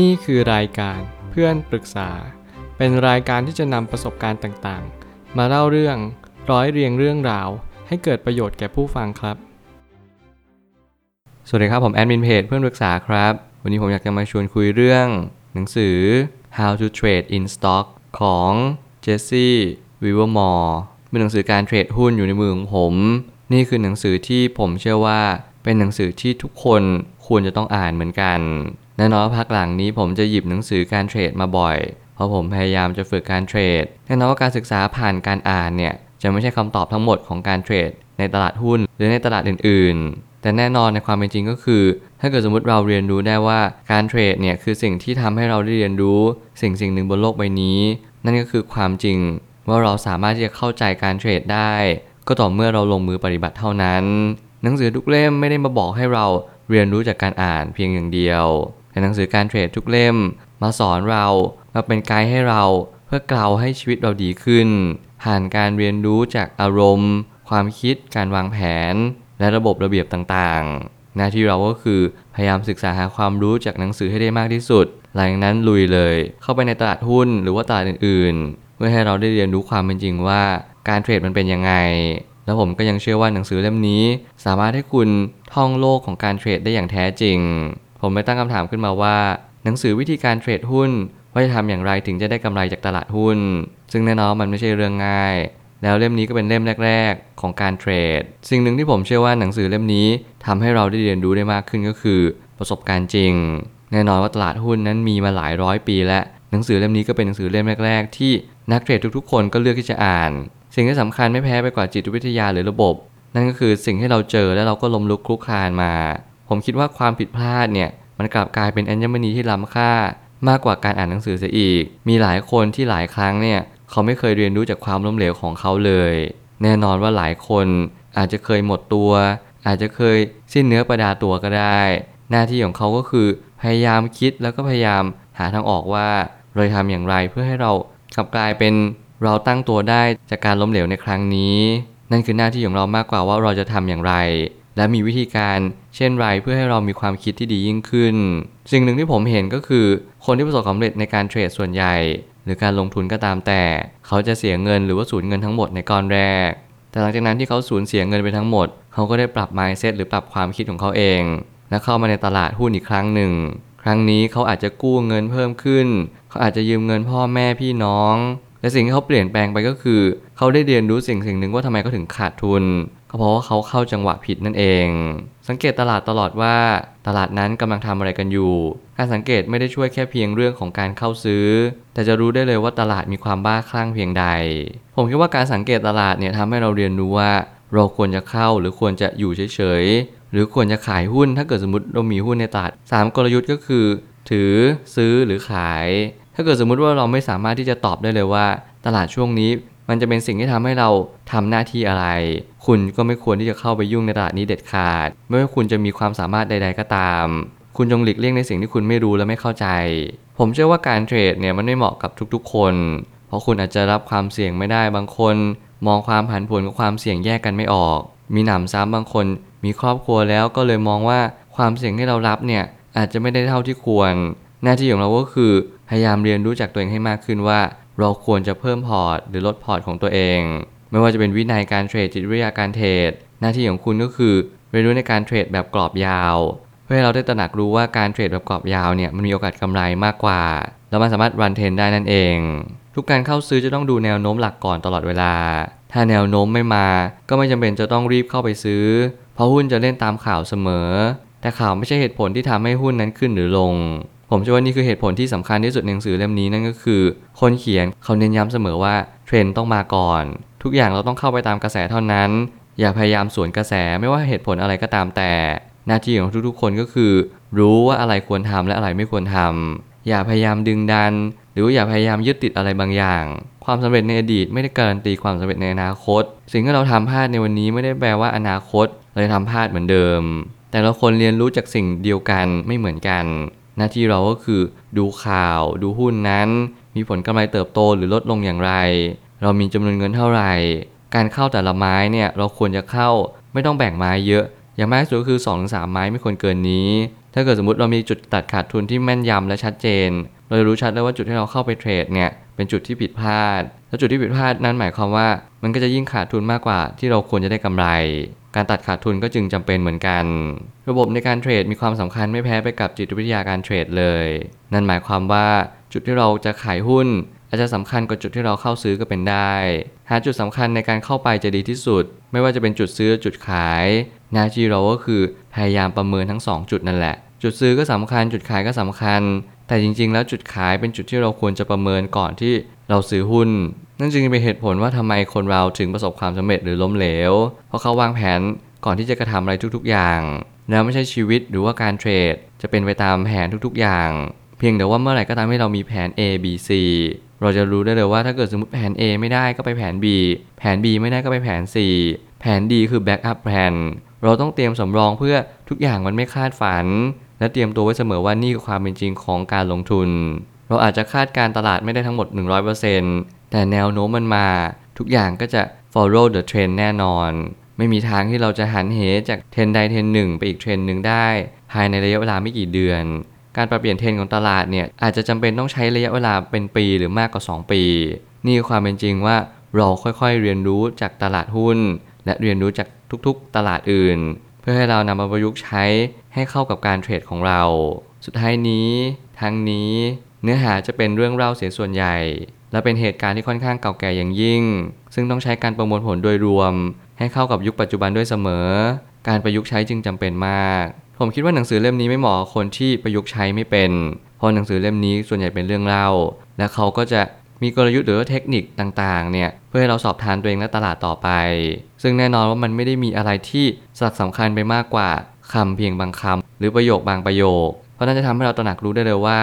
นี่คือรายการเพื่อนปรึกษา เป็นรายการที่จะนำประสบการณ์ต่างๆ มาเล่าเรื่องร้อยเรียงเรื่องราว ให้เกิดประโยชน์แก่ผู้ฟังครับ สวัสดีครับผมแอดมินเพจเพื่อนปรึกษาครับ วันนี้ผมอยากจะมาชวนคุยเรื่อง หนังสือ How to Trade in Stock ของ Jesse Livermore เป็นหนังสือการเทรดหุ้นอยู่ในมือของผม นี่คือหนังสือที่ผมเชื่อว่าเป็นหนังสือที่ทุกคนควรจะต้องอ่านเหมือนกัน แน่นอนว่าพักหลังนี้ผมจะหยิบหนังสือการเทรดมาบ่อย เพราะผมพยายามจะฝึกการเทรดแน่นอนว่าการศึกษาผ่านการอ่านเนี่ยจะไม่ใช่คำตอบทั้งหมดของการเทรดในตลาดหุ้น หรือในตลาดอื่น ๆ แต่แน่นอนในความเป็นจริงก็คือ ถ้าเกิดสมมติเราเรียนรู้ได้ว่าการเทรดเนี่ยคือสิ่งที่ทำให้เราได้เรียนรู้ สิ่งสิ่งหนึ่งบนโลกใบนี้ นั่นก็คือความจริงว่าเราสามารถที่จะเข้าใจการเทรดได้ ก็ต่อเมื่อเราลงมือปฏิบัติเท่านั้น หนังสือทุกเล่มไม่ได้มาบอกให้เราเรียนรู้จากการอ่านเพียงอย่างเดียว แต่หนังสือการเทรดทุกเล่ม มาสอนเรามาเป็นไกด์ให้เราเพื่อกล่าวให้ชีวิตเราดีขึ้น ผ่านการเรียนรู้จากอารมณ์ ความคิดการวางแผน และระบบระเบียบต่างๆ หน้าที่เราก็คือพยายามศึกษาหาความรู้จากหนังสือให้ได้มากที่สุด หลังนั้นลุยเลย เข้าไปในตลาดหุ้นหรือว่าตลาดอื่นๆ เพื่อให้เราได้เรียนรู้ความเป็นจริงว่าการเทรดมันเป็นยังไงแล้วผมก็ยังเชื่อว่าหนังสือเล่มนี้ สามารถให้คุณท่องโลกของการเทรดได้อย่างแท้จริง ผมไม่ตั้งคำถามขึ้นมาว่า หนังสือวิธีการเทรดหุ้นว่าจะทำอย่างไรถึงจะได้กำไรจากตลาดหุ้น ซึ่งแน่นอนมันไม่ใช่เรื่องง่าย แล้วเล่มนี้ก็เป็นเล่มแรก ๆ ของการเทรด สิ่งหนึ่งที่ผมเชื่อว่าหนังสือเล่มนี้ทำให้เราได้เรียนรู้ได้มากขึ้นก็คือ ประสบการณ์จริง แน่นอนว่าตลาดหุ้นนั้นมีมาหลายร้อยปี และหนังสือเล่มนี้ก็เป็นหนังสือเล่มแรก ๆ ที่นักเทรดทุกๆ คนก็เลือกที่จะอ่าน สิ่งที่สำคัญไม่แพ้ไปกว่าจิตวิทยาหรือระบบ นั่นก็คือสิ่งที่เราเจอแล้วเราก็ล้มลุกคลุกคลานมา ผมคิดว่าความผิดพลาดเนี่ยมันกลับกลายเป็นอัญมณีที่ล้ำค่า มากกว่าการอ่านหนังสือเสียอีก มีหลายคนที่หลายครั้งเนี่ยเขาไม่เคยเรียนรู้จากความล้มเหลวของเขาเลย แน่นอนว่าหลายคนอาจจะเคยหมดตัว อาจจะเคยสิ้นเนื้อประดาตัวก็ได้ หน้าที่ของเขาก็คือพยายามคิดแล้วก็พยายามหาทางออกว่าเราจะทำอย่างไรเพื่อให้เรากลับกลายเป็นเราตั้งตัวได้จากการล้มเหลวในครั้งนี้ นั่นคือหน้าที่ของเรามากกว่าว่าเราจะทำอย่างไร และมีวิธีการเช่นไรเพื่อให้เรามีความคิดที่ดียิ่งขึ้น สิ่งหนึ่งที่ผมเห็นก็คือ คนที่ประสบความสำเร็จในการเทรดส่วนใหญ่ หรือการลงทุนก็ตามแต่ เขาจะเสียเงินหรือว่าสูญเงินทั้งหมดในก้อนแรก แต่หลังจากนั้นที่เขาสูญเสียเงินไปทั้งหมด เขาก็ได้ปรับ mindset หรือปรับความคิดของเขาเอง และเข้ามาในตลาดหุ้นอีกครั้งหนึ่ง ครั้งนี้เขาอาจจะกู้เงินเพิ่มขึ้น เขาอาจจะยืมเงินพ่อแม่พี่น้องและสิ่งที่เขาเปลี่ยนแปลงไปก็คือ เขาได้เรียนรู้สิ่งสิ่งหนึ่งว่าทำไมเขาถึงขาดทุน ก็เพราะว่าเขาเข้าจังหวะผิดนั่นเอง สังเกตตลาดตลอดว่า ตลาดนั้นกำลังทำอะไรกันอยู่ การสังเกตไม่ได้ช่วยแค่เพียงเรื่องของการเข้าซื้อ แต่จะรู้ได้เลยว่าตลาดมีความบ้าคลั่งเพียงใด ผมคิดว่าการสังเกตตลาดเนี่ยทำให้เราเรียนรู้ว่า เราควรจะเข้าหรือควรจะอยู่เฉยๆ หรือควรจะขายหุ้นถ้าเกิดสมมติเรามีหุ้นในตลาด 3 กลยุทธ์ก็คือ ถือซื้อหรือขาย ถ้าเกิดสมมุติว่าเราไม่สามารถที่จะตอบได้เลยว่า ตลาดช่วงนี้ มันจะเป็นสิ่งที่ทำให้เราทำหน้าที่อะไร คุณก็ไม่ควรที่จะเข้าไปยุ่งในตลาดนี้เด็ดขาด ไม่ว่าคุณจะมีความสามารถใด ๆ ก็ตาม คุณจงหลีกเลี่ยงในสิ่งที่คุณไม่รู้และไม่เข้าใจ ผมเชื่อว่าการเทรดเนี่ยมันไม่เหมาะกับทุกๆ คน เพราะคุณอาจจะรับความเสี่ยงไม่ได้บางคน มองความผันผวนกับความเสี่ยงแยกกันไม่ออก มีหนำซ้ำบางคน มีครอบครัวแล้วก็เลยมองว่าความเสี่ยงที่เรารับเนี่ยอาจจะไม่ได้เท่าที่ควร หน้าที่ของเราก็คือพยายามเรียนรู้จากตัวเองให้มากขึ้นว่า เราควรจะเพิ่มพอร์ต หรือลดพอร์ตของตัวเอง ไม่ว่าจะเป็นวินัยการเทรดจิตวิทยาการเทรด หน้าที่ของคุณก็คือเรียนรู้ในการเทรดแบบกรอบยาว เพื่อให้เราได้ตระหนักรู้ว่าการเทรดแบบกรอบยาวเนี่ยมันมีโอกาสกำไรมากกว่า แล้วมันสามารถรันเทรนได้นั่นเอง ทุกการเข้าซื้อจะต้องดูแนวโน้มหลักก่อนตลอดเวลา ถ้าแนวโน้มไม่มา ก็ไม่จำเป็นจะต้องรีบเข้าไปซื้อ เพราะหุ้นจะเล่นตามข่าวเสมอ แต่ข่าวไม่ใช่เหตุผลที่ทำให้หุ้นนั้นขึ้นหรือลง ผมเชื่อว่านี่คือเหตุผลที่สำคัญที่สุดในหนังสือเล่มนี้นั่นก็คือ คนเขียนเขาเน้นย้ำเสมอว่าเทรนด์ต้องมาก่อน ทุกอย่างเราต้องเข้าไปตามกระแสเท่านั้น อย่าพยายามสวนกระแสไม่ว่าเหตุผลอะไรก็ตามแต่ หน้าที่ของทุกๆ คนก็คือ รู้ว่าอะไรควรทำและอะไรไม่ควรทำอย่าพยายามดึงดัน หรืออย่าพยายามยึดติดอะไรบางอย่าง ความสำเร็จในอดีตไม่ได้การันตีความสำเร็จในอนาคต สิ่งที่เราทำพลาดในวันนี้ไม่ได้แปลว่าอนาคตเราจะทำพลาดเหมือนเดิม แต่ละคนเรียนรู้จากสิ่งเดียวกันไม่เหมือนกัน หน้าที่เราก็คือดูข่าวดูหุ้นนั้น มีผลกำไรเติบโตหรือลดลงอย่างไร เรามีจำนวนเงินเท่าไหร่ การเข้าแต่ละไม้เนี่ยเราควรจะเข้าไม่ต้องแบ่งไม้เยอะ อย่างมากสุดก็คือ2-3ไม้ไม่ควรเกินนี้ ถ้าเกิดสมมติเรามีจุดตัดขาดทุนที่แม่นยำและชัดเจน เราจะรู้ชัดเลยว่าจุดที่เราเข้าไปเทรดเนี่ยเป็นจุดที่ผิดพลาด แล้วจุดที่ผิดพลาดนั้นหมายความว่า มันก็จะยิ่งขาดทุนมากกว่าที่เราควรจะได้กำไร การตัดขาดทุนก็จึงจำเป็นเหมือนกัน ระบบในการเทรดมีความสำคัญไม่แพ้ไปกับจิตวิทยาการเทรดเลย นั่นหมายความว่าจุดที่เราจะขายหุ้น อาจจะสำคัญกว่าจุดที่เราเข้าซื้อก็เป็นได้ หาจุดสำคัญในการเข้าไปจะดีที่สุด ไม่ว่าจะเป็นจุดซื้อจุดขายหน้าที่เราก็คือพยายามประเมินทั้ง 2 จุดนั่นแหละ จุดซื้อก็สำคัญ จุดขายก็สำคัญ แต่จริง ๆ แล้วจุดขายเป็นจุดที่เราควรจะประเมินก่อนที่เราซื้อหุ้น นั่นจึงเป็นเหตุผลว่าทำไมคนเราถึงประสบความสำเร็จหรือล้มเหลว เพราะเขาวางแผนก่อนที่จะกระทำอะไรทุกๆ อย่าง แล้วไม่ใช่ชีวิตหรือว่าการเทรด จะเป็นไปตามแผนทุกๆ อย่าง เพียงแต่ว่าเมื่อไหร่ก็ตามที่เรามีแผน A B C เราจะรู้ได้เลยว่าถ้าเกิดสมมติแผน A ไม่ได้ก็ไปแผน B แผน B ไม่ได้ก็ไปแผน C แผน D คือ backup plan เราต้องเตรียมสำรองเพื่อทุกอย่างมันไม่คาดฝัน และเตรียมตัวไว้เสมอว่านี่คือความเป็นจริงของการลงทุน เราอาจจะคาดการตลาดไม่ได้ทั้งหมด 100%แต่แนวโน้มมันมา ทุกอย่างก็จะ follow the trend แน่นอน ไม่มีทางที่เราจะหันเหจากเทรนใดเทรนหนึ่งไปอีกเทรนหนึ่งได้ ภายในระยะเวลาไม่กี่เดือน การปรับเปลี่ยนเทรนด์ของตลาดเนี่ยอาจจะจำเป็นต้องใช้ระยะเวลาเป็นปีหรือมากกว่า 2 ปี นี่คือความเป็นจริงว่าเราค่อยๆเรียนรู้จากตลาดหุ้น และเรียนรู้จากทุกๆตลาดอื่น เพื่อให้เรานำมาประยุกต์ใช้ให้เข้ากับการเทรดของเรา สุดท้ายนี้ ทั้งนี้ เนื้อหาจะเป็นเรื่องเล่าเสียส่วนใหญ่ และเป็นเหตุการณ์ที่ค่อนข้างเก่าแก่อย่างยิ่ง ซึ่งต้องใช้การประมวลผลโดยรวม ให้เข้ากับยุคปัจจุบันด้วยเสมอ การประยุกต์ใช้จึงจำเป็นมาก ผมคิดว่าหนังสือเล่มนี้ไม่เหมาะกับคนที่ประยุกต์ใช้ไม่เป็น เพราะหนังสือเล่มนี้ส่วนใหญ่เป็นเรื่องเล่า และเขาก็จะ มีกลยุทธ์หรือว่าเทคนิคต่างๆเนี่ยเพื่อให้เราสอบทานตัวเองและตลาดต่อไป ซึ่งแน่นอนว่ามันไม่ได้มีอะไรที่สักสำคัญไปมากกว่าคำเพียงบางคำหรือประโยคบางประโยค เพราะนั่นจะทำให้เราตระหนักรู้ได้เลยว่า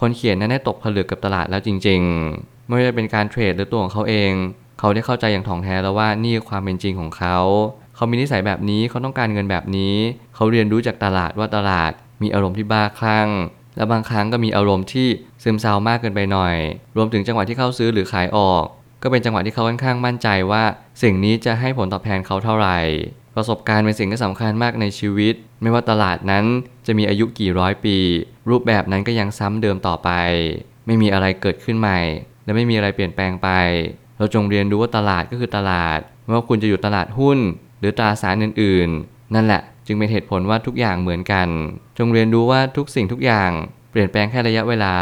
คนเขียนนั้นได้ตกผลึกกับตลาดแล้วจริง ๆ ไม่ว่าจะเป็นการเทรดหรือตัวของเขาเอง เขาได้เข้าใจอย่างถ่องแท้แล้วว่านี่คความเป็นจริงของเขาเขามีนิสัยแบบนี้เขาต้องการเงินแบบนี้ เขาเรียนรู้จากตลาดว่าตลาดมีอารมณ์ที่บ้าคลั่ง และบางครั้งก็มีอารมณ์ที่ซึมเศร้ามากเกินไปหน่อย รวมถึงจังหวะที่เข้าซื้อหรือขายออก ก็เป็นจังหวะที่เขาค่อนข้างมั่นใจว่า สิ่งนี้จะให้ผลตอบแทนเขาเท่าไหร่ ประสบการณ์เป็นสิ่งที่สำคัญมากในชีวิต ไม่ว่าตลาดนั้นจะมีอายุกี่ร้อยปี รูปแบบนั้นก็ยังซ้ำเดิมต่อไป ไม่มีอะไรเกิดขึ้นใหม่ และไม่มีอะไรเปลี่ยนแปลงไป เราจงเรียนรู้ว่าตลาดก็คือตลาดไม่ว่าคุณจะอยู่ตลาดหุ้น หรือตราสารอื่นๆ นั่นแหละจึงเป็นเหตุผลว่าทุกอย่างเหมือนกัน จงเรียนรู้ว่าทุกสิ่งทุกอย่างเปลี่ยนแปลงแค่ระยะเวลา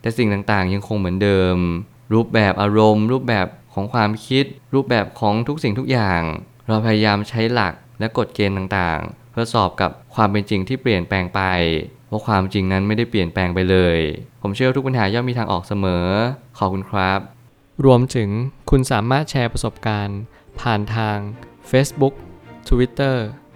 แต่สิ่งต่างๆ ยังคงเหมือนเดิม รูปแบบอารมณ์ รูปแบบของความคิด รูปแบบของทุกสิ่งทุกอย่าง เราพยายามใช้หลักและกฎเกณฑ์ต่างๆ เพื่อสอบกับความเป็นจริงที่เปลี่ยนแปลงไปเพราะความจริงนั้นไม่ได้เปลี่ยนแปลงไปเลย ผมเชื่อทุกปัญหาย่อมมีทางออกเสมอ ขอบคุณครับ รวมถึงคุณสามารถแชร์ประสบการณ์ ผ่านทาง Facebook Twitter